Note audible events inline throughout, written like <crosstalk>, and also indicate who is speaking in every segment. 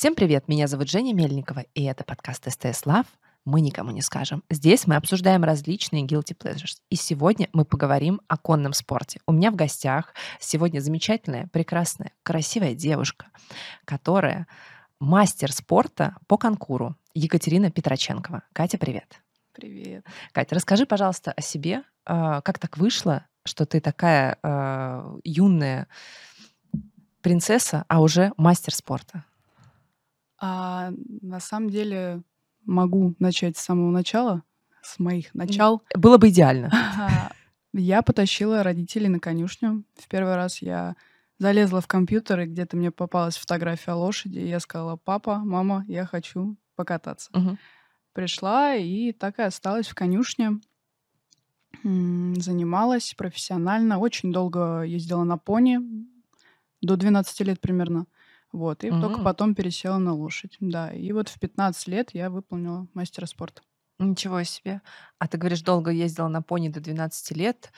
Speaker 1: Всем привет, меня зовут Женя Мельникова, и это подкаст СТС Лав. Мы никому не скажем. Здесь мы обсуждаем различные guilty pleasures. И сегодня мы поговорим о конном спорте. У меня в гостях сегодня замечательная, прекрасная, красивая девушка, которая мастер спорта по конкуру Екатерина Петроченкова. Катя, привет.
Speaker 2: Привет.
Speaker 1: Катя, расскажи, пожалуйста, о себе. А, как так вышло, что ты такая э, юная принцесса, а уже мастер спорта?
Speaker 2: А, на самом деле могу начать с самого начала, с моих начал.
Speaker 1: Было бы идеально.
Speaker 2: Я потащила родителей на конюшню. В первый раз я залезла в компьютер, и где-то мне попалась фотография лошади, и я сказала, папа, мама, я хочу покататься.
Speaker 1: Мгм.
Speaker 2: Пришла и так и осталась в конюшне. Занималась профессионально. Очень долго ездила на пони. До 12 лет примерно. Вот. И только
Speaker 1: Мгм.
Speaker 2: потом пересела на лошадь. Да. И вот в 15 лет я выполнила мастера спорта.
Speaker 1: Ничего себе. А ты говоришь, долго ездила на пони до 12 лет.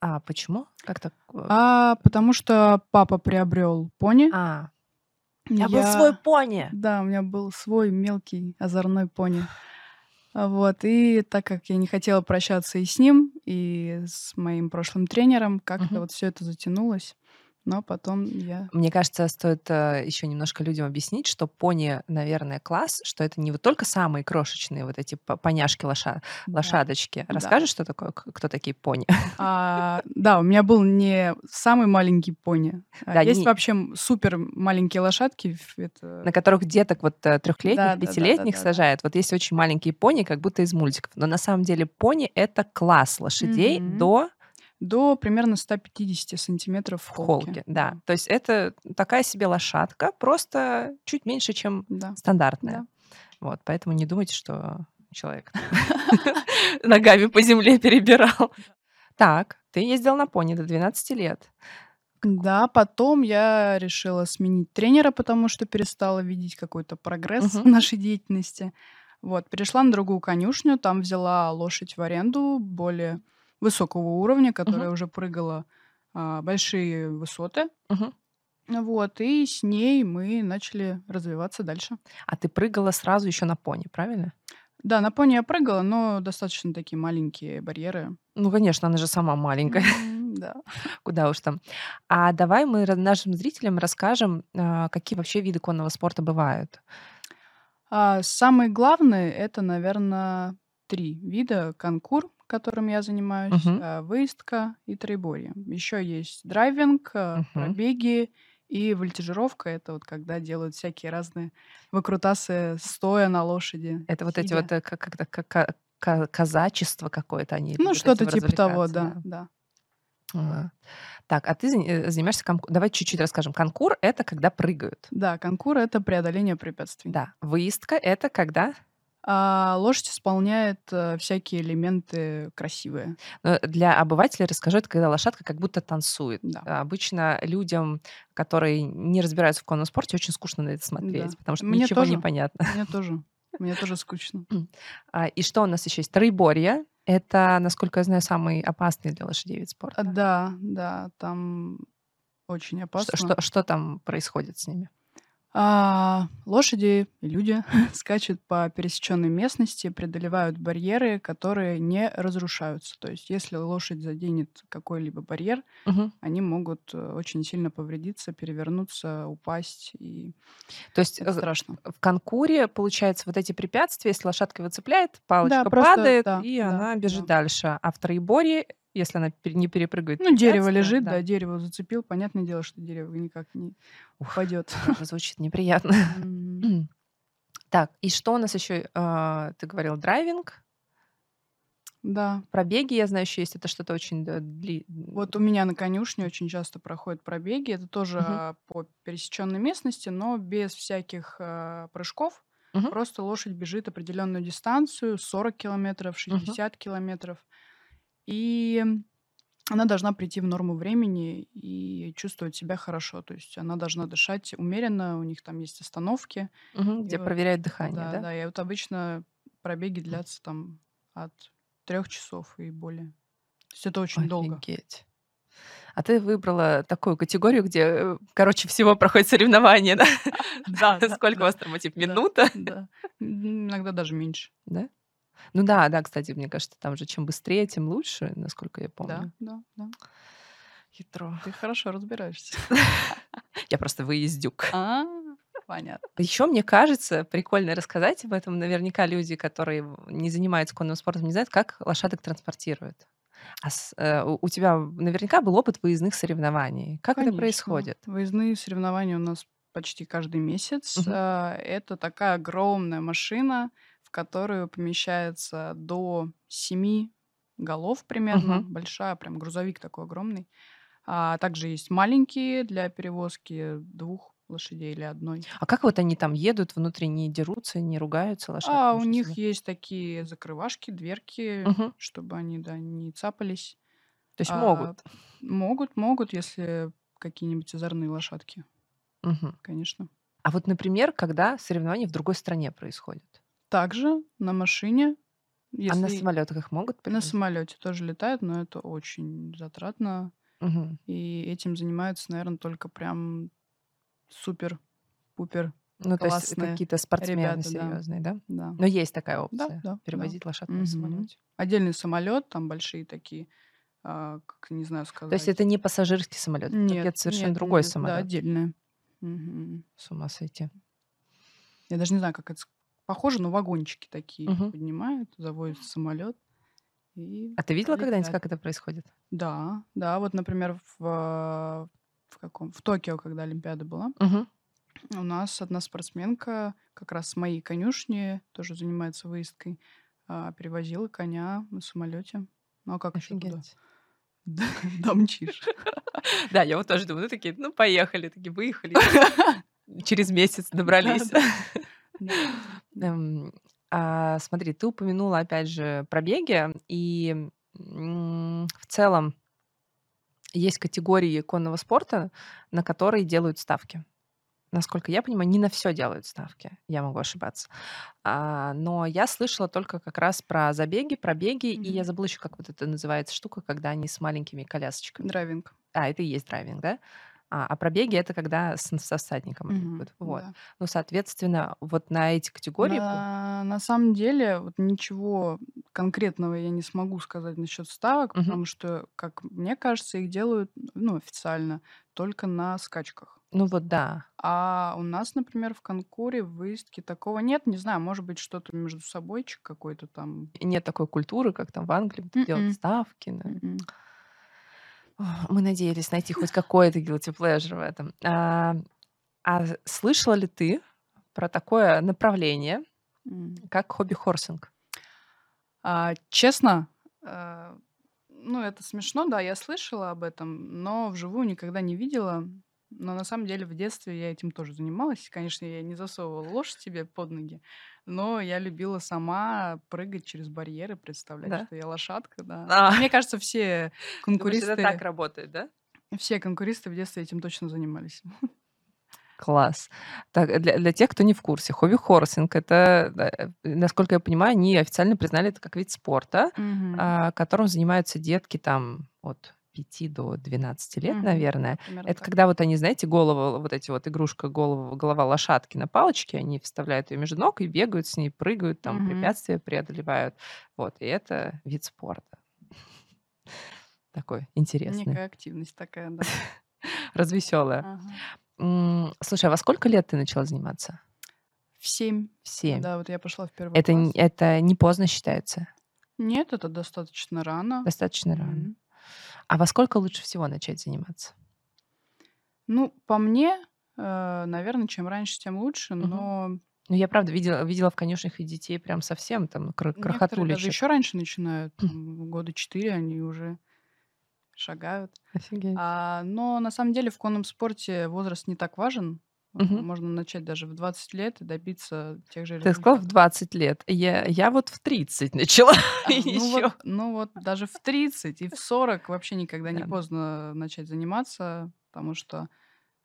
Speaker 1: А почему? Как так? э,
Speaker 2: А потому что папа приобрел пони.
Speaker 1: А, у тебя был свой пони.
Speaker 2: Да, у меня был свой мелкий озорной пони. А Вот, и так как я не хотела прощаться и с ним, и с моим прошлым тренером, как-то
Speaker 1: Мгм.
Speaker 2: вот все это затянулось. Но потом я...
Speaker 1: Мне кажется, стоит еще немножко людям объяснить, что пони, наверное, класс, что это не вот только самые крошечные вот эти по- поняшки, лоша-
Speaker 2: Да.
Speaker 1: лошадочки.
Speaker 2: Да.
Speaker 1: Расскажешь, что такое, кто такие пони?
Speaker 2: А, да, у меня был не самый маленький пони. А
Speaker 1: Да,
Speaker 2: Есть
Speaker 1: не-
Speaker 2: вообще супер маленькие лошадки. Это...
Speaker 1: на которых деток вот трехлетних,
Speaker 2: Да, да, да,
Speaker 1: пятилетних
Speaker 2: да, да, да.
Speaker 1: сажают. Вот есть очень маленькие пони, как будто из мультиков. Но на самом деле пони — это класс лошадей
Speaker 2: Мгм.
Speaker 1: до
Speaker 2: До примерно 150 сантиметров в холке.
Speaker 1: холки. Да. То есть это такая себе лошадка, просто чуть меньше, чем
Speaker 2: Да.
Speaker 1: стандартная.
Speaker 2: Да.
Speaker 1: Вот, поэтому не думайте, что человек <laughs> ногами по земле перебирал. Так, ты ездил на пони до 12 лет.
Speaker 2: Да, потом я решила сменить тренера, потому что перестала видеть какой-то прогресс в нашей деятельности. Вот, перешла на другую конюшню, там взяла лошадь в аренду более высокого уровня, которая уже прыгала а, большие высоты.
Speaker 1: Мгм.
Speaker 2: Вот, и с ней мы начали развиваться дальше.
Speaker 1: А ты прыгала сразу еще на пони, правильно?
Speaker 2: Да, на пони я прыгала, но достаточно такие маленькие барьеры.
Speaker 1: Ну, конечно, она же сама маленькая.
Speaker 2: Да. <laughs>
Speaker 1: Куда уж там. А давай мы нашим зрителям расскажем, а, какие вообще виды конного спорта бывают.
Speaker 2: А самые главные это, наверное, три вида: конкур, которым я занимаюсь, а, выездка и троеборье. Еще есть драйвинг,
Speaker 1: Мгм.
Speaker 2: пробеги и вольтижировка. Это вот когда делают всякие разные выкрутасы стоя на лошади,
Speaker 1: Это вот эти
Speaker 2: сидя.
Speaker 1: вот э, как, как, как- ка- ка- казачество какое-то они
Speaker 2: Ну, что-то типа того,
Speaker 1: развлекаться,
Speaker 2: да, да.
Speaker 1: А. Так, а ты зани- занимаешься конкур. Давай чуть-чуть расскажем. Конкур — это когда прыгают.
Speaker 2: Да, конкур это преодоление препятствий.
Speaker 1: Да. Выездка — это когда
Speaker 2: А лошадь исполняет э, всякие элементы красивые.
Speaker 1: Ну, Для обывателя расскажу, это когда лошадка как будто танцует.
Speaker 2: Да.
Speaker 1: А Обычно людям, которые не разбираются в конном спорте, очень скучно на это смотреть,
Speaker 2: Да.
Speaker 1: потому что
Speaker 2: Мне
Speaker 1: ничего
Speaker 2: тоже.
Speaker 1: не понятно.
Speaker 2: Мне <laughs> тоже. Мне тоже скучно.
Speaker 1: А, И что у нас еще есть? Троеборье. Это, насколько я знаю, самый опасный для лошадей вид спорта.
Speaker 2: Да, да, там очень
Speaker 1: Что,
Speaker 2: опасно.
Speaker 1: что, что там происходит с ними?
Speaker 2: А, лошади и люди <laughs> скачут по пересеченной местности, преодолевают барьеры, которые не разрушаются. То есть, если лошадь заденет какой-либо барьер,
Speaker 1: Мгм.
Speaker 2: они могут э, очень сильно повредиться, перевернуться, упасть, и
Speaker 1: То есть
Speaker 2: это
Speaker 1: э,
Speaker 2: страшно.
Speaker 1: в конкуре, получается, вот эти препятствия, если лошадка его цепляет, палочка
Speaker 2: Да, просто
Speaker 1: падает,
Speaker 2: да,
Speaker 1: и
Speaker 2: да,
Speaker 1: она бежит
Speaker 2: да.
Speaker 1: дальше. А в троеборье, если она не перепрыгивает
Speaker 2: Ну, дерево лежит,
Speaker 1: да.
Speaker 2: да, дерево зацепил, понятное дело, что дерево никак не
Speaker 1: Ух,
Speaker 2: упадет. <laughs>
Speaker 1: звучит неприятно. <clears throat> Так, и что у нас еще? Ты говорил драйвинг,
Speaker 2: Да.
Speaker 1: пробеги, я знаю, еще есть. Это что-то очень дли-
Speaker 2: Вот у меня на конюшне очень часто проходят пробеги. Это тоже а, по пересеченной местности, но без всяких а, прыжков.
Speaker 1: Мгм.
Speaker 2: Просто лошадь бежит определенную дистанцию, 40 километров,
Speaker 1: Мгм.
Speaker 2: 60 километров. И она должна прийти в норму времени и чувствовать себя хорошо. То есть она должна дышать умеренно, у них там есть остановки. И
Speaker 1: где
Speaker 2: вот,
Speaker 1: проверяют дыхание,
Speaker 2: да,
Speaker 1: да?
Speaker 2: да, и вот обычно пробеги длятся там от трех часов и более. То есть это очень долго.
Speaker 1: Офигеть. А ты выбрала такую категорию, где, э, короче, всего проходит соревнование, да? <laughs>
Speaker 2: Да, <laughs>
Speaker 1: Сколько у вас там, типа, минута?
Speaker 2: да. Иногда даже меньше.
Speaker 1: Да? Ну да, да, кстати, мне кажется, там же чем быстрее, тем лучше, насколько я
Speaker 2: Да,
Speaker 1: помню.
Speaker 2: да, да.
Speaker 1: Хитро.
Speaker 2: Ты хорошо разбираешься. <laughs>
Speaker 1: Я просто выездюк.
Speaker 2: А, понятно.
Speaker 1: Еще мне кажется, прикольно рассказать об этом. Наверняка люди, которые не занимаются конным спортом, не знают, как лошадок транспортируют. А с- э, у тебя наверняка был опыт выездных соревнований. Как это
Speaker 2: Конечно.
Speaker 1: происходит?
Speaker 2: Выездные соревнования у нас почти каждый месяц. А, Это такая огромная машина, которую помещается до семи голов примерно.
Speaker 1: Мгм.
Speaker 2: Большая, прям грузовик такой огромный. А также есть маленькие для перевозки двух лошадей или одной.
Speaker 1: А как вот они там едут внутри, не дерутся, не ругаются лошадки
Speaker 2: А у них есть такие закрывашки, дверки,
Speaker 1: Мгм.
Speaker 2: чтобы они, да, не цапались.
Speaker 1: То есть
Speaker 2: А,
Speaker 1: могут.
Speaker 2: Могут, могут, если какие-нибудь озорные лошадки,
Speaker 1: Мгм.
Speaker 2: конечно.
Speaker 1: А вот, например, когда соревнования в другой стране происходят,
Speaker 2: Также на машине,
Speaker 1: а на
Speaker 2: если
Speaker 1: самолетах их могут
Speaker 2: на самолете тоже летают, но это очень затратно.
Speaker 1: Мгм.
Speaker 2: И этим занимаются, наверное, только прям супер-пупер
Speaker 1: Ну, то есть
Speaker 2: классные
Speaker 1: какие-то спортсмены
Speaker 2: ребята, да.
Speaker 1: серьезные, да?
Speaker 2: Да.
Speaker 1: Но есть такая
Speaker 2: Да,
Speaker 1: опция
Speaker 2: да, да.
Speaker 1: перевозить лошадку на
Speaker 2: Мгм.
Speaker 1: самолете.
Speaker 2: Отдельный самолет, там большие такие, а, как не знаю
Speaker 1: То есть
Speaker 2: сказать.
Speaker 1: это не пассажирский самолет, это
Speaker 2: Нет,
Speaker 1: какой-то совершенно
Speaker 2: нет,
Speaker 1: другой
Speaker 2: нет, да,
Speaker 1: самолет.
Speaker 2: отдельное. Мгм.
Speaker 1: С ума сойти.
Speaker 2: Я даже не знаю, как это с- похоже, но вагончики такие
Speaker 1: Мгм.
Speaker 2: поднимают, заводят самолет и
Speaker 1: А ты видела когда-нибудь, как это происходит?
Speaker 2: Да, да, вот, например, в, а, в каком? В Токио, когда Олимпиада была,
Speaker 1: Мгм.
Speaker 2: у нас одна спортсменка, как раз с моей конюшни, тоже занимается выездкой, а, перевозила коня на самолете. Ну а как еще туда?
Speaker 1: Офигеть. <laughs>
Speaker 2: Домчишь. <laughs>
Speaker 1: Да, я вот тоже думаю, ну такие, ну поехали, такие выехали, <laughs> через месяц добрались. Эм, а, Смотри, ты упомянула опять же пробеги, и м, в целом есть категории конного спорта, на которые делают ставки. Насколько я понимаю, не на все делают ставки. Я могу ошибаться. А, но я слышала только как раз про забеги, пробеги, и я забыла еще, как вот это называется штука, когда они с маленькими колясочками.
Speaker 2: Драйвинг.
Speaker 1: А, это и есть драйвинг, да? А, а пробеги это когда с, со всадником будут. Вот.
Speaker 2: да.
Speaker 1: Ну, соответственно, вот на эти категории.
Speaker 2: На, на самом деле, вот ничего конкретного я не смогу сказать насчет ставок,
Speaker 1: Мгм.
Speaker 2: потому что, как мне кажется, их делают, ну, официально только на скачках.
Speaker 1: Ну вот да.
Speaker 2: А у нас, например, в конкуре в выездке такого нет. Не знаю, может быть, что-то между собойчик какой-то там.
Speaker 1: И нет такой культуры, как там в Англии, делать
Speaker 2: М-м.
Speaker 1: ставки. да.
Speaker 2: М-м.
Speaker 1: Мы надеялись найти хоть какой-то guilty pleasure в этом. А, а слышала ли ты про такое направление, как хобби-хорсинг?
Speaker 2: А, честно, э, ну, это смешно, да, я слышала об этом, но вживую никогда не видела. Но на самом деле в детстве я этим тоже занималась. Конечно, я не засовывала лошадь себе под ноги, но я любила сама прыгать через барьеры, представлять,
Speaker 1: Да?
Speaker 2: что я лошадка, да.
Speaker 1: А,
Speaker 2: Мне кажется, все
Speaker 1: думаешь, это так
Speaker 2: конкуристы,
Speaker 1: работает, да?
Speaker 2: все конкуристы в детстве этим точно занимались.
Speaker 1: Класс. Так, для, для тех, кто не в курсе, хобби-хорсинг это, э, насколько я понимаю, они официально признали это как вид спорта, а, которым занимаются детки там от 5 до 12 лет,
Speaker 2: Мгм.
Speaker 1: наверное.
Speaker 2: Примерно
Speaker 1: Это
Speaker 2: так.
Speaker 1: когда вот они, знаете, голову, вот эти вот игрушка, голова, голова лошадки на палочке, они вставляют ее между ног и бегают с ней, прыгают, там
Speaker 2: Мгм.
Speaker 1: препятствия преодолевают. Вот, и это вид спорта. <laughs> Такой интересный,
Speaker 2: Некая активность такая, да. <laughs>
Speaker 1: развеселая. Слушай, а во сколько лет ты начала заниматься?
Speaker 2: В семь.
Speaker 1: В семь.
Speaker 2: Да, вот я пошла в первый
Speaker 1: Это,
Speaker 2: класс.
Speaker 1: это не поздно считается,
Speaker 2: Нет, это достаточно рано.
Speaker 1: достаточно рано. А во сколько лучше всего начать заниматься?
Speaker 2: Ну, по мне, наверное, чем раньше, тем лучше, но
Speaker 1: Ну, я правда видела, видела в конюшнях и детей прям совсем там кр-
Speaker 2: некоторые даже еще раньше начинают, там, года четыре они уже шагают.
Speaker 1: Офигеть.
Speaker 2: А, но на самом деле в конном спорте возраст не так важен.
Speaker 1: Мгм.
Speaker 2: Можно начать даже в 20 лет и добиться тех же
Speaker 1: Ты сказал в
Speaker 2: результатов.
Speaker 1: 20 лет. Я, я вот в 30 начала. <laughs>
Speaker 2: А, ну, вот, ну вот даже в 30 и в 40 вообще никогда не
Speaker 1: Да.
Speaker 2: поздно начать заниматься, потому что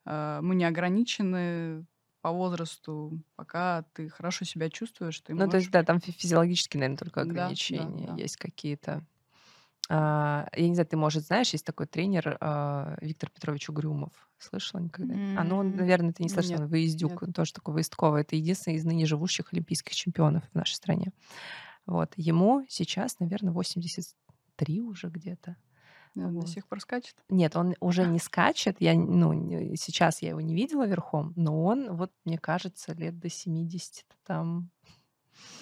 Speaker 2: э, мы не ограничены по возрасту, пока ты хорошо себя чувствуешь, ты
Speaker 1: Ну, то есть, да, там фи- физиологически, наверное, только
Speaker 2: Да, да,
Speaker 1: ограничения
Speaker 2: да.
Speaker 1: есть какие-то. А, я не знаю, ты, может, знаешь, есть такой тренер а, Виктор Петрович Угрюмов. Слышала никогда? А, ну, он, наверное, ты не слышала.
Speaker 2: Нет,
Speaker 1: Он выездюк,
Speaker 2: нет.
Speaker 1: он тоже такой выездковый. Это единственный из ныне живущих олимпийских чемпионов в нашей стране. Вот. Ему сейчас, наверное, 83 уже где-то.
Speaker 2: Да, До
Speaker 1: Вот.
Speaker 2: сих пор скачет.
Speaker 1: Нет, он уже не <laughs> скачет. Я, ну, сейчас я его не видела верхом, но он, вот, мне кажется, лет до 70 там.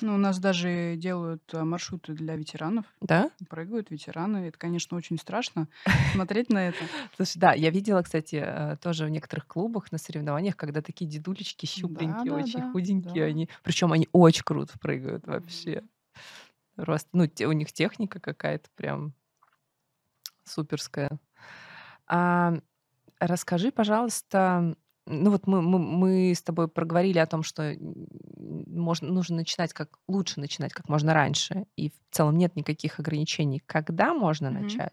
Speaker 2: Ну, у нас даже делают а, маршруты для ветеранов.
Speaker 1: Да?
Speaker 2: Прыгают ветераны. Это, конечно, очень страшно <laughs> смотреть на это.
Speaker 1: Слушай, да, я видела, кстати, э, тоже в некоторых клубах на соревнованиях, когда такие дедулечки щупленькие, очень худенькие они. Причем они очень круто прыгают вообще. Просто, ну, у них техника какая-то прям суперская. А, расскажи, пожалуйста, ну вот мы, мы, мы с тобой проговорили о том, что можно, нужно начинать как лучше начинать как можно раньше, и в целом нет никаких ограничений, когда можно
Speaker 2: Мгм.
Speaker 1: начать.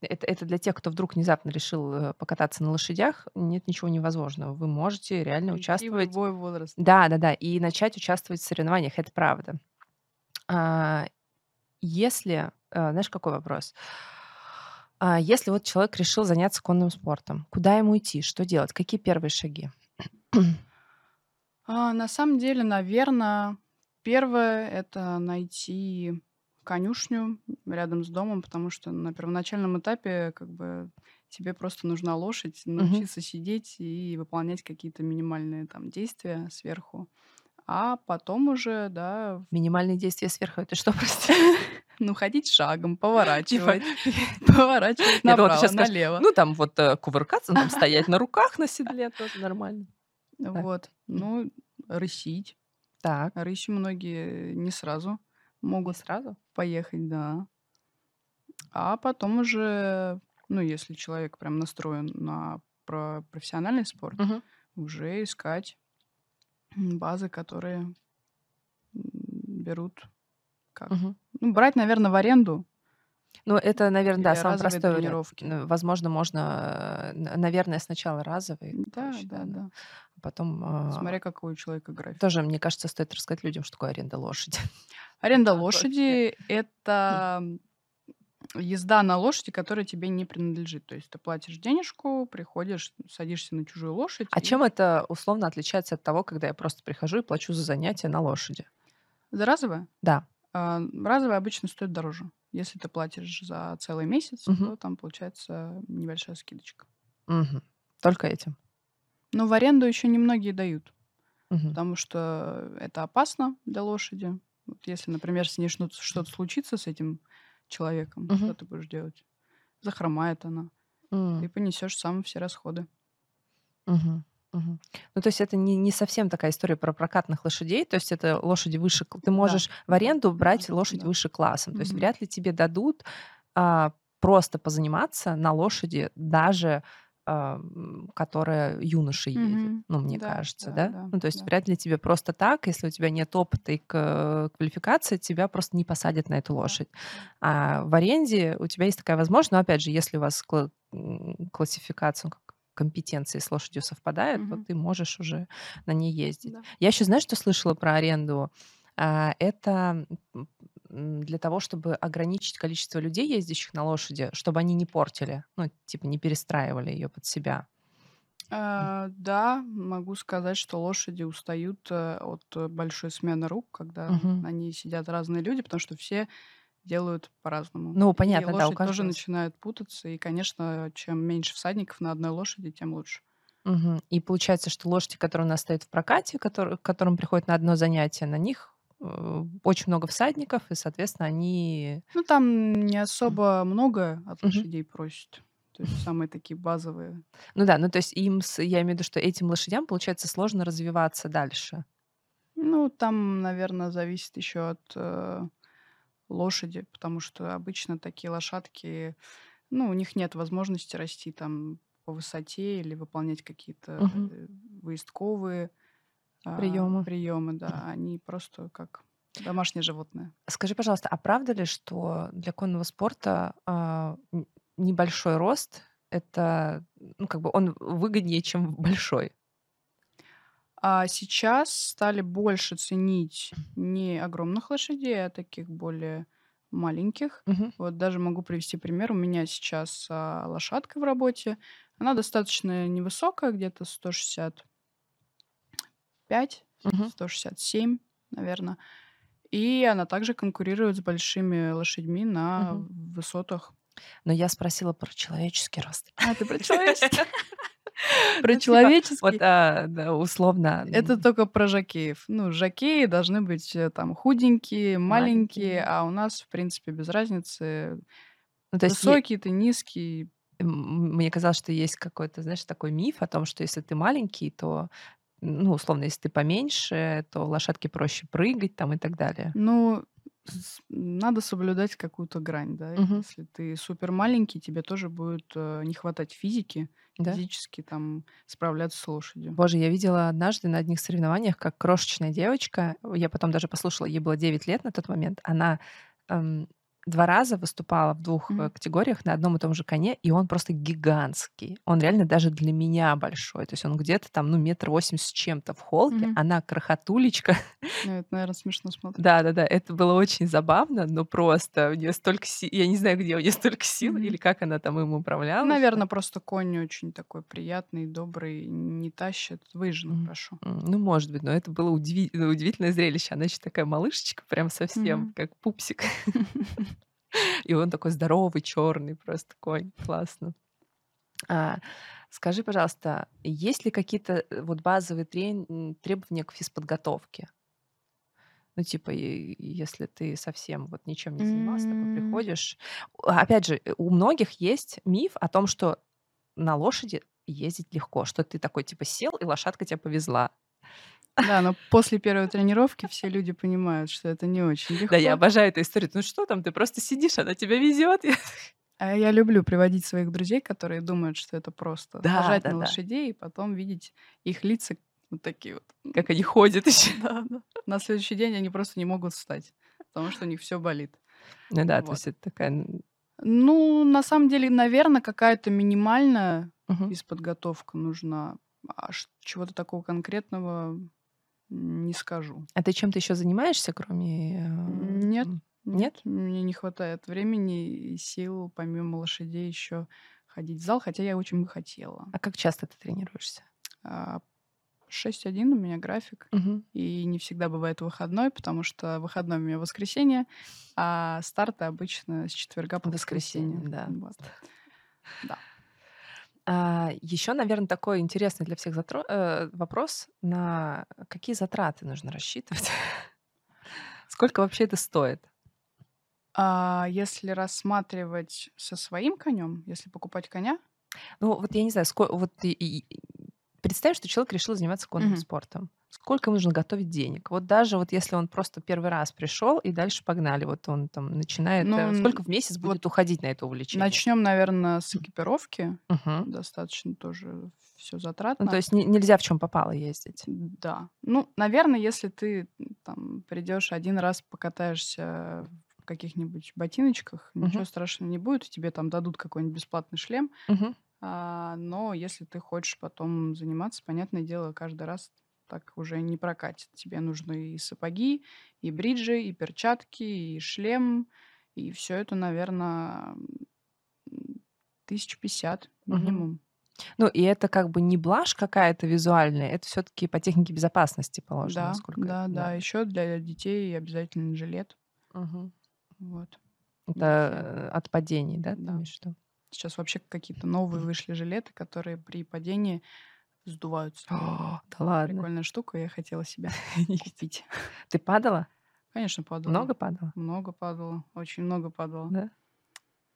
Speaker 1: Это, это для тех, кто вдруг внезапно решил э, покататься на лошадях, нет ничего невозможного. Вы можете реально
Speaker 2: в
Speaker 1: участвовать.
Speaker 2: любой возраст.
Speaker 1: Да, да, да, и начать участвовать в соревнованиях, это правда. А, если, э, знаешь, какой вопрос? А, если вот человек решил заняться конным спортом, куда ему идти, что делать, какие первые шаги?
Speaker 2: А, на самом деле, наверное, первое это найти конюшню рядом с домом, потому что на первоначальном этапе как бы тебе просто нужна лошадь, научиться сидеть и выполнять какие-то минимальные там действия сверху. А потом уже, да,
Speaker 1: Минимальные действия сверху это что, прости? <laughs>
Speaker 2: ну, ходить шагом, поворачивать, <laughs> поворачивать направо, налево.
Speaker 1: ну там вот э, кувыркаться, там <laughs> стоять на руках на седле тоже нормально. Так.
Speaker 2: Вот. Ну, рысить.
Speaker 1: Так,
Speaker 2: Рысью многие не сразу
Speaker 1: не
Speaker 2: могут
Speaker 1: сразу?
Speaker 2: поехать, да. А потом уже, ну, если человек прям настроен на про профессиональный спорт,
Speaker 1: Мгм.
Speaker 2: уже искать базы, которые берут как?
Speaker 1: Мгм.
Speaker 2: Ну, брать, наверное, в аренду
Speaker 1: Ну, это, наверное, да, самый
Speaker 2: разовые
Speaker 1: простой
Speaker 2: тренировки.
Speaker 1: Возможно, можно, э, наверное, сначала разовый,
Speaker 2: Да,
Speaker 1: проще,
Speaker 2: да,
Speaker 1: да, да. А потом а,
Speaker 2: Смотря какой у человека график.
Speaker 1: тоже, мне кажется, стоит рассказать людям, что такое аренда лошади. <laughs>
Speaker 2: Аренда лошади — это езда на лошади, которая тебе не принадлежит. То есть ты платишь денежку, приходишь, садишься на чужую лошадь.
Speaker 1: А
Speaker 2: и-
Speaker 1: чем это условно отличается от того, когда я просто прихожу и плачу за занятия на лошади?
Speaker 2: За разовое?
Speaker 1: Да.
Speaker 2: А, разовое обычно стоит дороже. Если ты платишь за целый месяц,
Speaker 1: Мгм.
Speaker 2: то там получается небольшая скидочка.
Speaker 1: Мгм. Только этим.
Speaker 2: Но в аренду еще немногие дают,
Speaker 1: Мгм.
Speaker 2: потому что это опасно для лошади. Вот если, например, с ней что- что-то случится с этим человеком,
Speaker 1: Мгм.
Speaker 2: что ты будешь делать? Захромает она.
Speaker 1: М.
Speaker 2: Ты понесешь сам все расходы.
Speaker 1: Мгм. Ну, то есть это не, не совсем такая история про прокатных лошадей, то есть это лошади выше... Ты можешь в
Speaker 2: да,
Speaker 1: аренду брать лошадь
Speaker 2: да.
Speaker 1: выше классом, то есть вряд ли тебе дадут а, просто позаниматься на лошади даже а, которая юноша едет,
Speaker 2: Мгм.
Speaker 1: ну, мне
Speaker 2: Да,
Speaker 1: кажется,
Speaker 2: да,
Speaker 1: да?
Speaker 2: да,
Speaker 1: Ну, то есть
Speaker 2: да.
Speaker 1: вряд ли тебе просто так, если у тебя нет опыта и квалификации, тебя просто не посадят на эту
Speaker 2: Да.
Speaker 1: лошадь. А в аренде у тебя есть такая возможность, но опять же, если у вас классификация, ну, как компетенции с лошадью совпадает, то
Speaker 2: Мгм.
Speaker 1: ты можешь уже на ней ездить.
Speaker 2: Да.
Speaker 1: Я еще, знаешь, что слышала про аренду? А, Это для того, чтобы ограничить количество людей, ездящих на лошади, чтобы они не портили, ну, типа не перестраивали ее под себя.
Speaker 2: А, да, могу сказать, что лошади устают э, от э, большой смены рук, когда на ней сидят разные люди, потому что все делают по-разному.
Speaker 1: Ну,
Speaker 2: И
Speaker 1: понятно, да, у
Speaker 2: тоже
Speaker 1: каждого с-
Speaker 2: начинает путаться, и, конечно, чем меньше всадников на одной лошади, тем лучше.
Speaker 1: Мгм. И получается, что лошади, которые у нас стоят в прокате, которые, к которым приходят на одно занятие, на них э, очень много всадников, и, соответственно, они...
Speaker 2: Ну, там не особо много от лошадей просят. То есть самые такие базовые.
Speaker 1: Ну да, ну то есть им, я имею в виду, что этим лошадям, получается, сложно развиваться дальше.
Speaker 2: Ну, там, наверное, зависит еще от э, лошади, потому что обычно такие лошадки, ну, у них нет возможности расти там по высоте или выполнять какие-то э, выездковые
Speaker 1: Приемы.
Speaker 2: приемы, да, они просто как домашнее животное.
Speaker 1: Скажи, пожалуйста, а правда ли, что для конного спорта а, небольшой рост это, ну, как бы он выгоднее, чем <laughs> большой?
Speaker 2: А сейчас стали больше ценить не огромных лошадей, а таких более маленьких.
Speaker 1: Мгм.
Speaker 2: Вот даже могу привести пример. У меня сейчас а, лошадка в работе. Она достаточно невысокая, где-то 165,
Speaker 1: Мгм.
Speaker 2: 167, наверное. И она также конкурирует с большими лошадьми на
Speaker 1: Мгм.
Speaker 2: высотах.
Speaker 1: Но я спросила про человеческий рост.
Speaker 2: А, ты про человеческий? <laughs> <laughs>
Speaker 1: Ну,
Speaker 2: Про
Speaker 1: типа,
Speaker 2: человеческий?
Speaker 1: Вот, а, да, условно.
Speaker 2: Это только про жокеев. Ну, жокеи должны быть э, там худенькие, маленькие,
Speaker 1: Маленькие.
Speaker 2: а у нас, в принципе, без разницы.
Speaker 1: Ну, то есть
Speaker 2: Высокий ты, низкий.
Speaker 1: мне казалось, что есть какой-то, знаешь, такой миф о том, что если ты маленький, то, ну, условно, если ты поменьше, то лошадке проще прыгать там и так далее.
Speaker 2: Ну, надо соблюдать какую-то грань, да.
Speaker 1: Мгм.
Speaker 2: Если ты супер маленький, тебе тоже будет э, не хватать физики,
Speaker 1: Да?
Speaker 2: физически там справляться с лошадью.
Speaker 1: Боже, я видела однажды на одних соревнованиях, как крошечная девочка, я потом даже послушала, ей было 9 лет на тот момент, она эм, два раза выступала в двух
Speaker 2: Мгм.
Speaker 1: категориях на одном и том же коне, и он просто гигантский. Он реально даже для меня большой. То есть он где-то там, ну, метр восемьдесят с чем-то в холке.
Speaker 2: Мгм.
Speaker 1: Она крохотулечка.
Speaker 2: Ну, это, наверное, смешно <laughs> смотреть.
Speaker 1: Да-да-да, это было очень забавно, но просто у нее столько сил, я не знаю, где у нее столько сил,
Speaker 2: Мгм.
Speaker 1: или как она там им управляла.
Speaker 2: Наверное, просто конь очень такой приятный, добрый, не тащит. Выезжен
Speaker 1: Мгм.
Speaker 2: хорошо.
Speaker 1: М, Ну, может быть, но это было ну, удивительное зрелище. Она еще такая малышечка, прям совсем,
Speaker 2: Мгм.
Speaker 1: как пупсик. <laughs> <laughs> И он такой здоровый, черный, просто конь. Классно. А, скажи, пожалуйста, есть ли какие-то э, вот базовые трен- требования к физподготовке? Ну, типа, если ты совсем вот ничем не занимался, такой
Speaker 2: М.
Speaker 1: приходишь. А, Опять же, э, у многих есть миф о том, что на лошади ездить легко, что ты такой, типа, сел, и лошадка тебя повезла.
Speaker 2: Да, но после первой тренировки все люди понимают, что это не очень легко.
Speaker 1: Да, я обожаю эту историю. Ну что там, ты просто сидишь, она тебя везет. <laughs>
Speaker 2: А я люблю приводить своих друзей, которые думают, что это просто
Speaker 1: Да,
Speaker 2: сажать
Speaker 1: да,
Speaker 2: на
Speaker 1: да.
Speaker 2: лошадей и потом видеть их лица вот такие вот.
Speaker 1: Как они ходят еще. <laughs>
Speaker 2: Да, да. На следующий день они просто не могут встать, потому что у них все болит.
Speaker 1: Ну да, то
Speaker 2: Вот.
Speaker 1: есть это такая...
Speaker 2: Ну, на самом деле, наверное, какая-то минимальная
Speaker 1: мгм.
Speaker 2: физподготовка нужна. А чего-то такого конкретного не скажу.
Speaker 1: А ты чем-то еще занимаешься, кроме... э,
Speaker 2: Нет. Нет, мне не хватает времени и сил, помимо лошадей, еще ходить в зал, хотя я очень бы хотела.
Speaker 1: А как часто ты тренируешься?
Speaker 2: А, 6-1 у меня график,
Speaker 1: Мгм.
Speaker 2: и не всегда бывает выходной, потому что выходной у меня воскресенье, а старты обычно с четверга по
Speaker 1: Воскресенье,
Speaker 2: воскресенье.
Speaker 1: да.
Speaker 2: Вот. Да.
Speaker 1: Еще, наверное, такой интересный для всех затро- э, вопрос, на какие затраты нужно рассчитывать? <laughs> Сколько вообще это стоит?
Speaker 2: А если рассматривать со своим конем, если покупать коня,
Speaker 1: Ну, вот я не знаю, ско- вот и- и- представь, что человек решил заниматься конным
Speaker 2: Мгм.
Speaker 1: спортом. Сколько ему нужно готовить денег? Вот даже вот если он просто первый раз пришел и дальше погнали, вот он там начинает,
Speaker 2: Ну,
Speaker 1: э, сколько в месяц
Speaker 2: вот
Speaker 1: будет уходить на это увлечение?
Speaker 2: начнем, наверное, с экипировки.
Speaker 1: Мгм.
Speaker 2: Достаточно тоже все затратно.
Speaker 1: Ну, то есть не- нельзя в чем попало ездить.
Speaker 2: Да. Ну, наверное, если ты там придешь один раз покатаешься в каких-нибудь ботиночках, ничего
Speaker 1: Мгм.
Speaker 2: страшного не будет, тебе там дадут какой-нибудь бесплатный шлем.
Speaker 1: Мгм.
Speaker 2: А, но если ты хочешь потом заниматься, понятное дело, каждый раз так уже не прокатит. Тебе нужны и сапоги, и бриджи, и перчатки, и шлем, и все это, наверное, тысяч пятьдесят минимум.
Speaker 1: Ну, и это как бы не блажь какая-то визуальная, это все-таки по технике безопасности положено,
Speaker 2: Да,
Speaker 1: насколько
Speaker 2: да,
Speaker 1: я-
Speaker 2: да. Еще для детей обязательно жилет.
Speaker 1: Мгм.
Speaker 2: Вот.
Speaker 1: Это э, от падений, да,
Speaker 2: Да.
Speaker 1: виду?
Speaker 2: Сейчас вообще какие-то новые вышли жилеты, которые при падении сдуваются.
Speaker 1: О, да ладно.
Speaker 2: Прикольная штука, я хотела себе <laughs> купить.
Speaker 1: Ты падала?
Speaker 2: Конечно, падала.
Speaker 1: Много падала?
Speaker 2: Много падало, очень много падало.
Speaker 1: Да?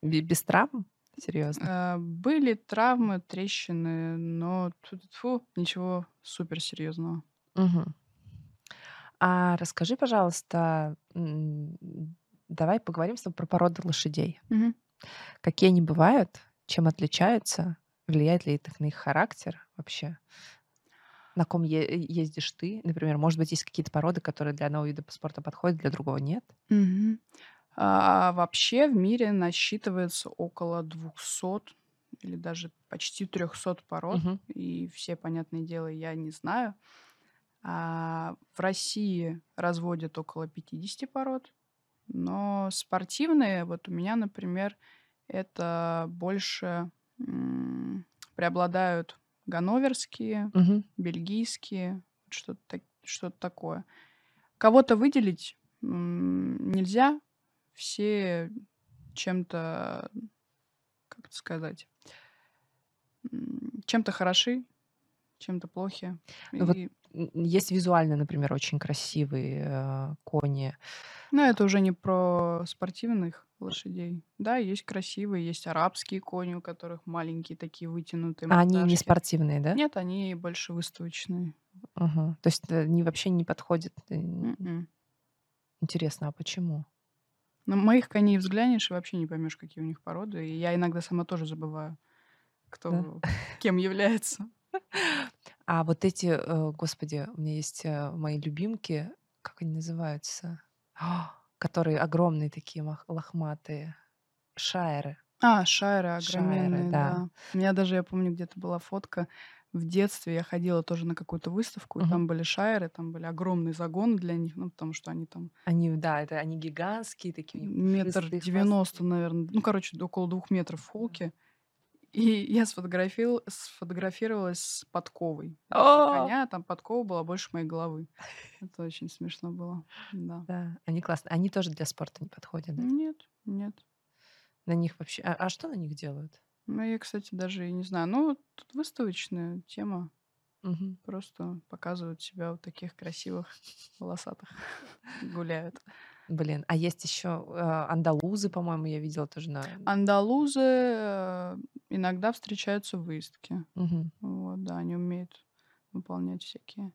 Speaker 1: Бе- Без травм? Серьезно?
Speaker 2: Э, Были травмы, трещины, но тьфу ничего суперсерьезного.
Speaker 1: Мгм. А расскажи, пожалуйста, давай поговорим с тобой про породы лошадей.
Speaker 2: Мгм.
Speaker 1: Какие они бывают, чем отличаются, влияет ли это на их характер вообще? На ком е- ездишь ты? Например, может быть, есть какие-то породы, которые для одного вида спорта подходят, для другого нет?
Speaker 2: Мгм. А, вообще в мире насчитывается около 200 или даже почти 300 пород.
Speaker 1: Мгм.
Speaker 2: И все, понятное дело, я не знаю. А, в России разводят около 50 пород. Но спортивные, вот у меня, например, это больше преобладают ганноверские,
Speaker 1: Мгм.
Speaker 2: бельгийские, что-то так- что-то такое. Кого-то выделить нельзя. Все чем-то, как это сказать, чем-то хороши, чем-то плохи.
Speaker 1: Ну вот
Speaker 2: И,
Speaker 1: есть визуально, например, очень красивые э, кони.
Speaker 2: ну, это уже не про спортивных лошадей. Да, есть красивые, есть арабские кони, у которых маленькие такие вытянутые
Speaker 1: А они не спортивные, да?
Speaker 2: Нет, они больше выставочные.
Speaker 1: Ага. То есть э, они вообще не подходят. э,
Speaker 2: М-м.
Speaker 1: Интересно, а почему?
Speaker 2: На моих коней взглянешь и вообще не поймешь, какие у них породы. И я иногда сама тоже забываю, кто кем является. <laughs>
Speaker 1: А вот эти, э, господи, у меня есть э, мои любимки, как они называются? А, Которые огромные такие мах- лохматые. Шайры.
Speaker 2: А, шайры
Speaker 1: Шайры,
Speaker 2: огроменные,
Speaker 1: да.
Speaker 2: да. У меня даже, я помню, где-то была фотка в детстве. Я ходила тоже на какую-то выставку, и
Speaker 1: Мгм.
Speaker 2: там были шайры, там были огромные загоны для них, ну, потому что они там
Speaker 1: Они, да, это они гигантские, такие
Speaker 2: метр девяносто, наверное, ну, короче, около двух метров в холке. И я сфотографил, сфотографировалась с подковой. Коня там подкова была больше моей головы. Это очень смешно было. Да.
Speaker 1: Да, они классные. Они тоже для спорта не подходят, да?
Speaker 2: Нет, нет.
Speaker 1: На них вообще... А, а что на них делают?
Speaker 2: Ну, я, кстати, даже и не знаю. Ну, тут выставочная тема.
Speaker 1: Мгм.
Speaker 2: Просто показывают себя вот таких красивых, волосатых. Гуляют.
Speaker 1: Блин, а есть еще андалузы, по-моему, я видела тоже на...
Speaker 2: Андалузы э, иногда встречаются в выездке.
Speaker 1: Мгм.
Speaker 2: Вот, да, они умеют выполнять всякие.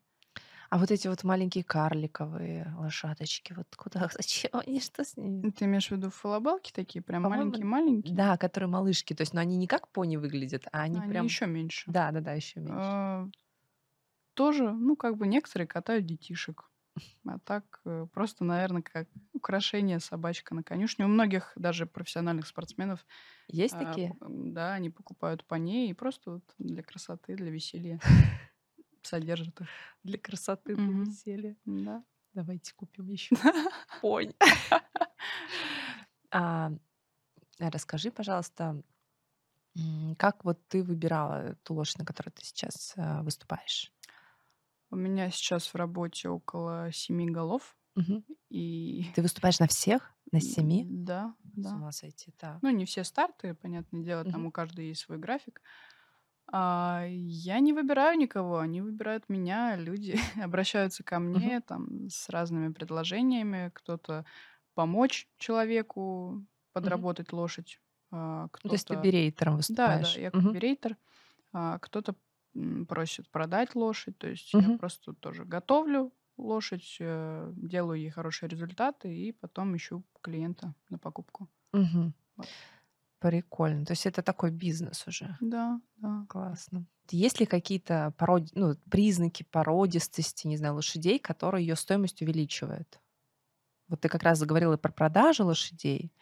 Speaker 1: А вот эти вот маленькие карликовые лошадочки, вот куда, <laughs> зачем они, что с ними?
Speaker 2: Ты имеешь в виду фалабелки такие, прям маленькие-маленькие?
Speaker 1: Да, которые малышки, то есть, но они не как пони выглядят, а они
Speaker 2: Они
Speaker 1: прям...
Speaker 2: еще меньше.
Speaker 1: Да, да, да, еще меньше.
Speaker 2: Э, Тоже, ну, как бы некоторые катают детишек. А так э, просто, наверное, как украшение собачка на конюшне. У многих даже профессиональных спортсменов,
Speaker 1: Есть
Speaker 2: а,
Speaker 1: такие?
Speaker 2: да, они покупают поней и просто вот для красоты, для веселья <laughs> содержат их.
Speaker 1: Для красоты, для веселья.
Speaker 2: Да.
Speaker 1: Давайте купим еще понь. <laughs> <laughs> А, Расскажи, пожалуйста, как вот ты выбирала ту лошадь, на которой ты сейчас а, выступаешь?
Speaker 2: У меня сейчас в работе около семи голов.
Speaker 1: Мгм.
Speaker 2: И
Speaker 1: Ты выступаешь на всех? На семи?
Speaker 2: да,
Speaker 1: С
Speaker 2: да.
Speaker 1: ума сойти, так.
Speaker 2: Ну, не все старты, понятное дело, там у каждой есть свой график. А, я не выбираю никого, они выбирают меня, люди <laughs> обращаются ко мне там с разными предложениями, кто-то помочь человеку подработать лошадь, а,
Speaker 1: Ну, То есть ты
Speaker 2: кто-то,
Speaker 1: берейтером
Speaker 2: да, да,
Speaker 1: выступаешь?
Speaker 2: я как
Speaker 1: Мгм.
Speaker 2: берейтер, а, кто-то просит продать лошадь, то есть я
Speaker 1: Мгм.
Speaker 2: просто тоже готовлю лошадь, э, делаю ей хорошие результаты и потом ищу клиента на покупку.
Speaker 1: Мгм.
Speaker 2: Вот.
Speaker 1: Прикольно. То есть это такой бизнес уже.
Speaker 2: Да, да.
Speaker 1: Классно. Есть ли какие-то породи... ну, признаки породистости, не знаю, лошадей, которые ее стоимость увеличивают? Вот ты как раз заговорила про продажи лошадей.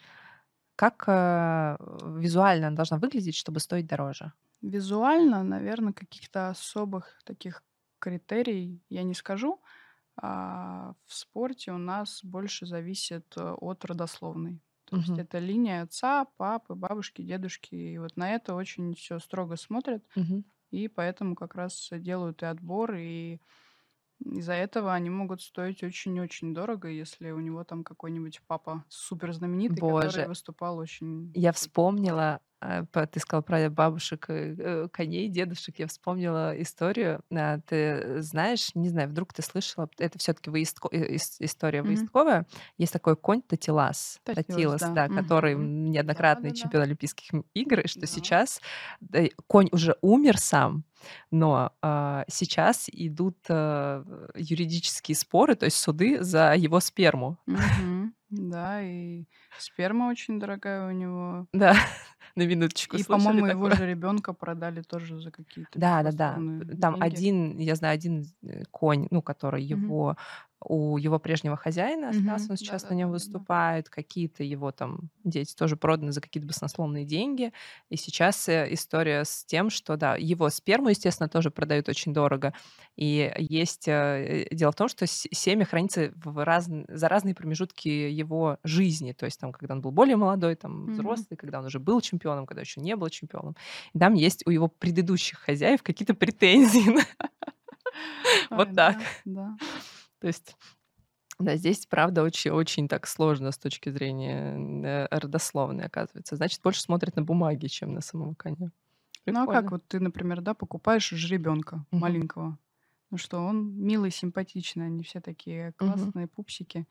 Speaker 1: Как э, визуально она должна выглядеть, чтобы стоить дороже?
Speaker 2: Визуально, наверное, каких-то особых таких критерий я не скажу. А в спорте у нас больше зависит э, от родословной. То есть
Speaker 1: Мгм.
Speaker 2: это линия отца, папы, бабушки, дедушки. И вот на это очень все строго смотрят.
Speaker 1: Мгм.
Speaker 2: И поэтому как раз делают и отбор, и из-за этого они могут стоить очень-очень дорого, если у него там какой-нибудь папа супер знаменитый, который
Speaker 1: Боже,
Speaker 2: выступал очень
Speaker 1: я вспомнила, по- ты сказал про бабушек, э, э, коней, дедушек, я вспомнила историю. А, Ты знаешь, не знаю, вдруг ты слышала, это все-таки история
Speaker 2: Мгм.
Speaker 1: выездковая. Есть такой конь Татилас,
Speaker 2: Татилас,
Speaker 1: Татилас,
Speaker 2: да.
Speaker 1: да, который
Speaker 2: Мгм.
Speaker 1: неоднократный
Speaker 2: Да-да-да.
Speaker 1: чемпион Олимпийских м- игр, и что
Speaker 2: Да.
Speaker 1: сейчас э, конь уже умер сам, но а, сейчас идут а, юридические споры, то есть суды за его сперму.
Speaker 2: Мгм. Да, и сперма очень дорогая у него.
Speaker 1: Да, <laughs> на минуточку
Speaker 2: И, по-моему, его же ребенка продали тоже за какие-то
Speaker 1: Да, да, да. Там
Speaker 2: деньги.
Speaker 1: один, я знаю, один э, конь, ну, который
Speaker 2: Мгм.
Speaker 1: его у его прежнего хозяина остался,
Speaker 2: Мгм.
Speaker 1: он сейчас на
Speaker 2: Да-да-да-да-да.
Speaker 1: нем выступает, какие-то его там дети тоже проданы за какие-то баснословные деньги. И сейчас э, история с тем, что, да, его сперму, естественно, тоже продают очень дорого. И есть... э, Дело в том, что семя хранится в раз... за разные промежутки его жизни. То есть там, когда он был более молодой, там,
Speaker 2: Мгм.
Speaker 1: взрослый, когда он уже был чемпионом, когда еще не был чемпионом. И там есть у его предыдущих хозяев какие-то претензии. <laughs> Вот так.
Speaker 2: Да, да.
Speaker 1: То есть, да, здесь, правда, очень-очень так сложно с точки зрения э, родословной, оказывается. Значит, больше смотрят на бумаги, чем на самого коня.
Speaker 2: Ну а как
Speaker 1: Прикольно.
Speaker 2: вот ты, например, да, покупаешь жеребенка
Speaker 1: Мгм.
Speaker 2: маленького, ну что он милый, симпатичный, они все такие классные пупсики.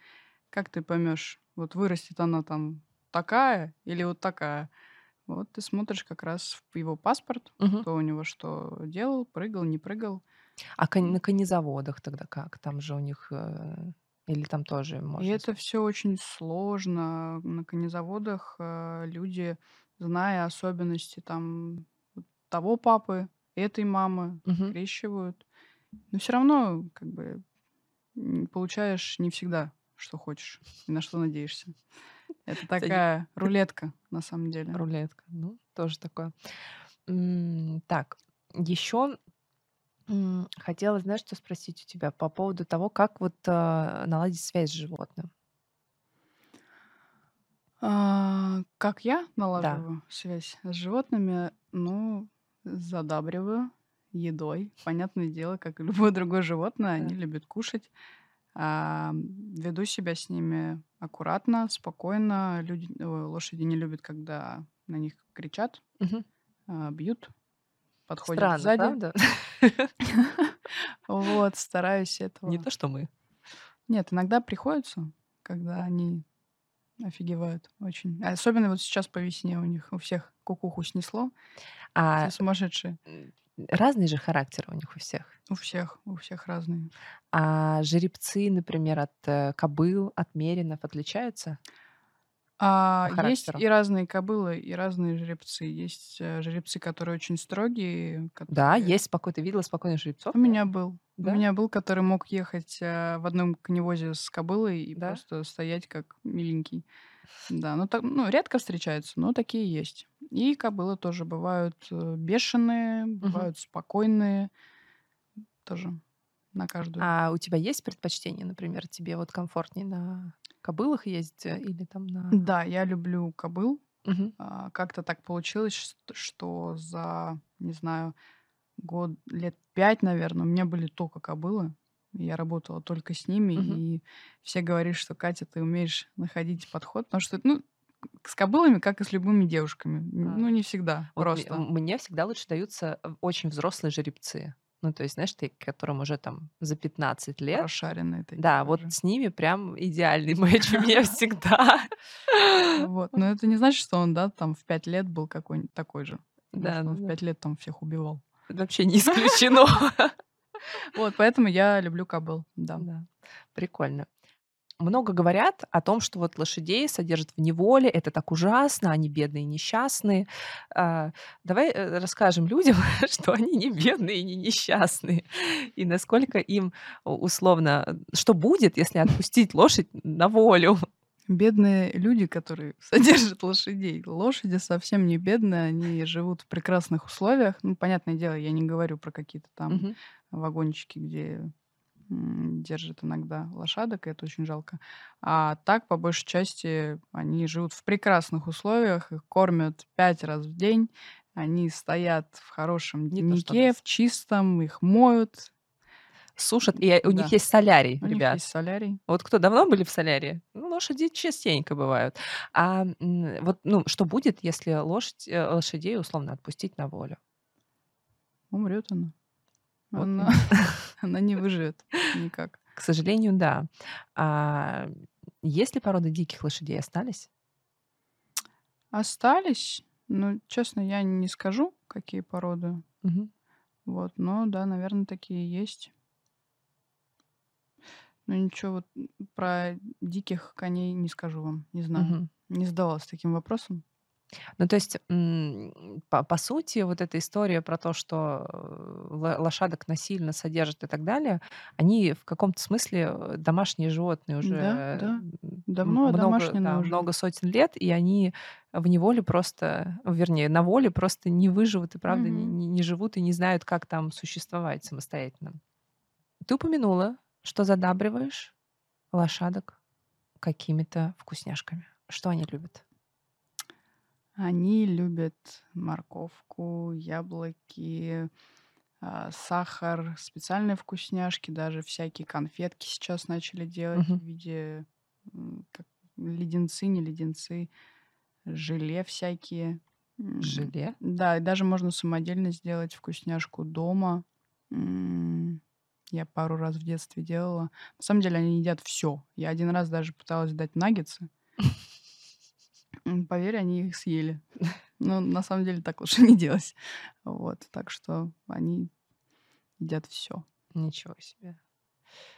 Speaker 2: Как ты поймешь, вот вырастет она там такая или вот такая? Вот ты смотришь как раз в его паспорт,
Speaker 1: Мгм.
Speaker 2: кто у него что делал, прыгал, не прыгал.
Speaker 1: А кон- на конезаводах тогда как? Там же у них... э, Или там тоже
Speaker 2: И
Speaker 1: можно...
Speaker 2: это все очень сложно. На конезаводах э, люди, зная особенности там вот того папы, этой мамы,
Speaker 1: Мгм.
Speaker 2: скрещивают. Но все равно как бы м, получаешь не всегда, что хочешь и на что надеешься. Это <laughs> такая рулетка на самом деле.
Speaker 1: Рулетка. Ну, тоже такое. М, Так, еще хотела, знаешь, что спросить у тебя по поводу того, как вот э, наладить связь с животным.
Speaker 2: А, как я
Speaker 1: Да.
Speaker 2: налаживаю связь с животными? Ну, задабриваю едой. Понятное дело, как и любое другое животное, они
Speaker 1: Да.
Speaker 2: любят кушать. А, веду себя с ними аккуратно, спокойно. Люди, ой, лошади не любят, когда на них кричат,
Speaker 1: Мгм.
Speaker 2: а, бьют, подходят
Speaker 1: Странно,
Speaker 2: сзади.
Speaker 1: правда? <laughs>
Speaker 2: Вот, стараюсь
Speaker 1: Не
Speaker 2: этого.
Speaker 1: то, что мы.
Speaker 2: Нет, иногда приходится, когда они офигевают очень. Особенно вот сейчас по весне у них у всех кукуху снесло.
Speaker 1: А
Speaker 2: Все сумасшедшие.
Speaker 1: м, разные же характеры у них у всех.
Speaker 2: У всех, у всех разные.
Speaker 1: А жеребцы, например, от э, кобыл, от меринов отличаются
Speaker 2: А,
Speaker 1: по
Speaker 2: есть
Speaker 1: характеру?
Speaker 2: и разные кобылы, и разные жеребцы. Есть э, жеребцы, которые очень строгие,
Speaker 1: Да,
Speaker 2: которые...
Speaker 1: есть спокойно. Ты видела спокойных жеребцов?
Speaker 2: У меня был. У
Speaker 1: Да?
Speaker 2: меня был, который мог ехать э, в одном коневозе с кобылой и
Speaker 1: Да?
Speaker 2: просто стоять как миленький. Да, ну, так, ну редко встречаются, но такие есть. И кобылы тоже бывают э, бешеные, бывают спокойные. Тоже на каждую.
Speaker 1: А у тебя есть предпочтение, например, тебе вот комфортнее на кобылах ездить э, или там на...
Speaker 2: Да, я люблю кобыл.
Speaker 1: Мгм.
Speaker 2: А, Как-то так получилось, что за, не знаю, год, лет пять, наверное, у меня были только кобылы. Я работала только с ними,
Speaker 1: Мгм.
Speaker 2: и все говорят, что Катя, ты умеешь находить подход, потому что, ну, с кобылами, как и с любыми девушками,
Speaker 1: А.
Speaker 2: ну, не всегда,
Speaker 1: Вот
Speaker 2: просто.
Speaker 1: мне всегда лучше даются э, очень взрослые жеребцы. Ну, то есть, знаешь, ты, которым уже там за 15 лет,
Speaker 2: Расшаренные такие
Speaker 1: да, вот
Speaker 2: тоже.
Speaker 1: с ними прям идеальный матч у меня <laughs> всегда.
Speaker 2: Вот, но это не значит, что он, да, там в пять лет был какой-нибудь такой же.
Speaker 1: Да,
Speaker 2: он в
Speaker 1: да.
Speaker 2: пять лет там всех убивал.
Speaker 1: Вообще не <laughs> исключено.
Speaker 2: Вот, поэтому я люблю кобыл, да.
Speaker 1: Да, прикольно. Много говорят о том, что вот лошадей содержат в неволе, это так ужасно, они бедные и несчастные. А, Давай э, расскажем людям, <laughs> что они не бедные и не несчастные, и насколько им условно, что будет, если отпустить лошадь на волю.
Speaker 2: Бедные люди, которые <laughs> содержат лошадей. Лошади совсем не бедные, они живут в прекрасных условиях. Ну, понятное дело, я не говорю про какие-то там
Speaker 1: Мгм.
Speaker 2: вагончики, где м, держат иногда лошадок, и это очень жалко. А так, по большей части, они живут в прекрасных условиях, их кормят пять раз в день, они стоят в хорошем
Speaker 1: нас.
Speaker 2: в чистом, их моют.
Speaker 1: Сушат, и у них
Speaker 2: Да.
Speaker 1: есть солярий,
Speaker 2: У них
Speaker 1: ребят.
Speaker 2: есть солярий.
Speaker 1: Вот кто давно были в солярии? Ну, лошади частенько бывают. А вот, ну, что будет, если лошадь, э, лошадей условно отпустить на волю?
Speaker 2: Умрет она.
Speaker 1: Вот
Speaker 2: Она, <laughs> она не выживет никак.
Speaker 1: К сожалению, да. А есть ли породы диких лошадей остались?
Speaker 2: Остались, ну, честно, я не скажу, какие породы.
Speaker 1: Мгм.
Speaker 2: Вот, но да, наверное, такие есть. Но ничего вот про диких коней не скажу вам, не знаю.
Speaker 1: Мгм.
Speaker 2: Не задавалась таким вопросом.
Speaker 1: Ну, то есть, м, по, по сути, вот эта история про то, что э, ло- лошадок насильно содержат и так далее, они в каком-то смысле э, домашние животные
Speaker 2: Да,
Speaker 1: уже
Speaker 2: да.
Speaker 1: м,
Speaker 2: Давно
Speaker 1: много, да,
Speaker 2: уже.
Speaker 1: много сотен лет, и они в неволе просто, вернее, на воле просто не выживут и, правда, не,
Speaker 2: Мгм.
Speaker 1: не- не живут и не знают, как там существовать самостоятельно. Ты упомянула, что задабриваешь лошадок какими-то вкусняшками. Что они любят?
Speaker 2: Они любят морковку, яблоки, а, сахар, специальные вкусняшки, даже всякие конфетки сейчас начали делать
Speaker 1: Мгм.
Speaker 2: в виде м, как леденцы, не леденцы, желе всякие. М,
Speaker 1: Желе?
Speaker 2: Да, и даже можно самодельно сделать вкусняшку дома. М, Я пару раз в детстве делала. На самом деле они едят все. Я один раз даже пыталась дать наггетсы. Поверь, они их съели. <laughs> Но на самом деле так лучше <laughs> не делать. Вот, так что они едят все.
Speaker 1: Ничего себе.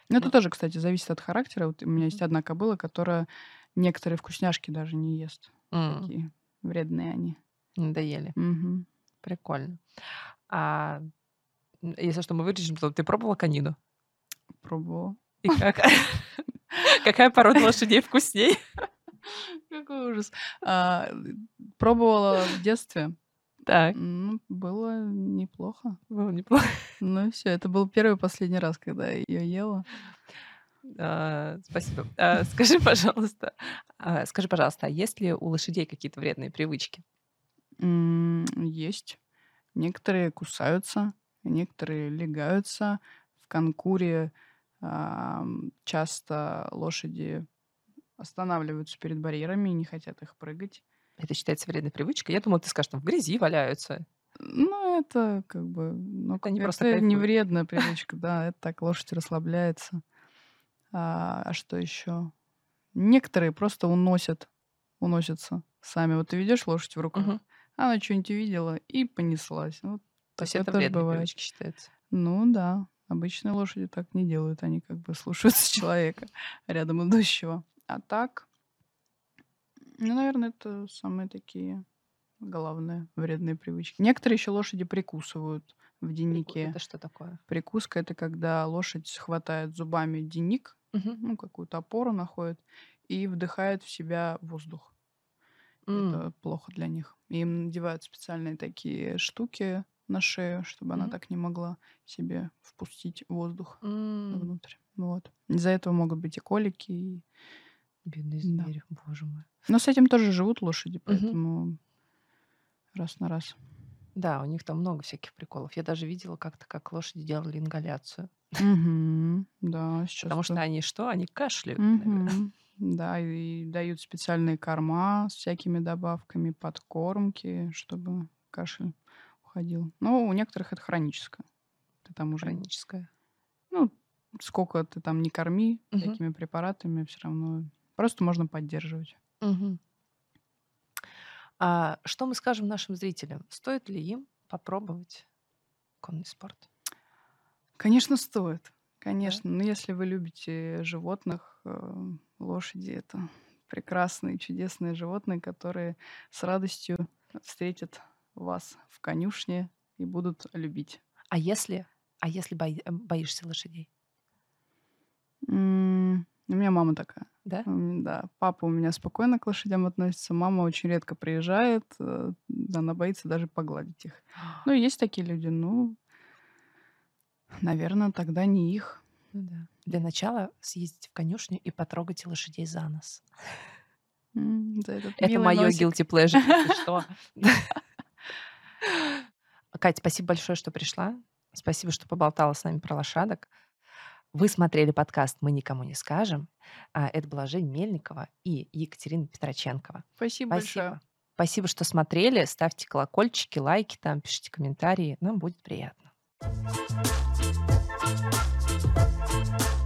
Speaker 2: Ну, это тоже, кстати, зависит от характера. Вот у меня есть одна кобыла, которая некоторые вкусняшки даже не ест. Такие вредные они.
Speaker 1: Надоели. Прикольно. А если что, мы вырежем, то ты пробовала канину?
Speaker 2: Пробовала.
Speaker 1: И как? <laughs> Какая порода лошадей вкусней? <laughs>
Speaker 2: Какой ужас. А, Пробовала в детстве.
Speaker 1: Так,
Speaker 2: Ну, было неплохо.
Speaker 1: было неплохо. <laughs>
Speaker 2: Ну и все. Это был первый и последний раз, когда я ее ела.
Speaker 1: А, Спасибо. А, Скажи, пожалуйста, а, скажи, пожалуйста, а есть ли у лошадей какие-то вредные привычки?
Speaker 2: Есть. Некоторые кусаются, некоторые легаются. В конкуре часто лошади останавливаются перед барьерами и не хотят их прыгать.
Speaker 1: Это считается вредной привычкой? Я думала, ты скажешь, там в грязи валяются.
Speaker 2: Ну, это как бы... Ну,
Speaker 1: Это
Speaker 2: к-
Speaker 1: просто
Speaker 2: это не вредная <laughs> привычка, да. Это так лошадь расслабляется. А, а что еще? Некоторые просто уносят, уносятся сами. Вот ты ведешь лошадь в руках,
Speaker 1: Мгм.
Speaker 2: она что-нибудь увидела и понеслась. Вот
Speaker 1: То есть это вредные
Speaker 2: бывает.
Speaker 1: привычки считаются.
Speaker 2: Ну да, обычные лошади так не делают. Они как бы <laughs> слушаются <laughs> человека рядом идущего. А так, ну, наверное, это самые такие главные вредные привычки. Некоторые еще лошади прикусывают в деннике.
Speaker 1: Это что такое?
Speaker 2: Прикуска это когда лошадь хватает зубами денник,
Speaker 1: Мгм.
Speaker 2: ну, какую-то опору находит, и вдыхает в себя воздух.
Speaker 1: М,
Speaker 2: Это плохо для них. Им надевают специальные такие штуки на шею, чтобы она
Speaker 1: мгм.
Speaker 2: так не могла себе впустить воздух
Speaker 1: М,
Speaker 2: внутрь. Вот. Из-за этого могут быть и колики. И...
Speaker 1: Бедные
Speaker 2: Да.
Speaker 1: звери, боже мой.
Speaker 2: Но с этим тоже живут лошади, поэтому раз на раз.
Speaker 1: Да, у них там много всяких приколов. Я даже видела как-то, как лошади делали ингаляцию.
Speaker 2: Да, сейчас
Speaker 1: Потому что
Speaker 2: то-
Speaker 1: они что? Они кашляют.
Speaker 2: Мгм. Да, и дают специальные корма с всякими добавками, подкормки, чтобы кашель уходил. Но у некоторых это хроническое. Ты там уже,
Speaker 1: Хроническое.
Speaker 2: ну, сколько ты там не корми всякими препаратами, все равно просто можно поддерживать.
Speaker 1: Мгм. А что мы скажем нашим зрителям? Стоит ли им попробовать конный спорт?
Speaker 2: Конечно, стоит.
Speaker 1: Да?
Speaker 2: Конечно. Но если вы любите животных, э, лошади это прекрасные, чудесные животные, которые с радостью встретят вас в конюшне и будут любить.
Speaker 1: А если, а если бои- э, боишься лошадей?
Speaker 2: М, У меня мама такая.
Speaker 1: Да?
Speaker 2: Да, папа у меня спокойно к лошадям относится, мама очень редко приезжает, э, она боится даже погладить их. <gasps> Ну, есть такие люди, ну, наверное, тогда не их.
Speaker 1: Ну да. Для начала съездить в конюшню и потрогать лошадей за нос.
Speaker 2: Этот
Speaker 1: Это мое
Speaker 2: носик.
Speaker 1: guilty pleasure, если <laughs> что. Катя, спасибо большое, что пришла. Спасибо, что поболтала с нами про лошадок. Вы смотрели подкаст «Мы никому не скажем». А, это была Жень Мельникова и Екатерина Петроченкова.
Speaker 2: Спасибо, Спасибо. большое.
Speaker 1: Спасибо, что смотрели. Ставьте колокольчики, лайки там, пишите комментарии. Нам будет приятно. Thank you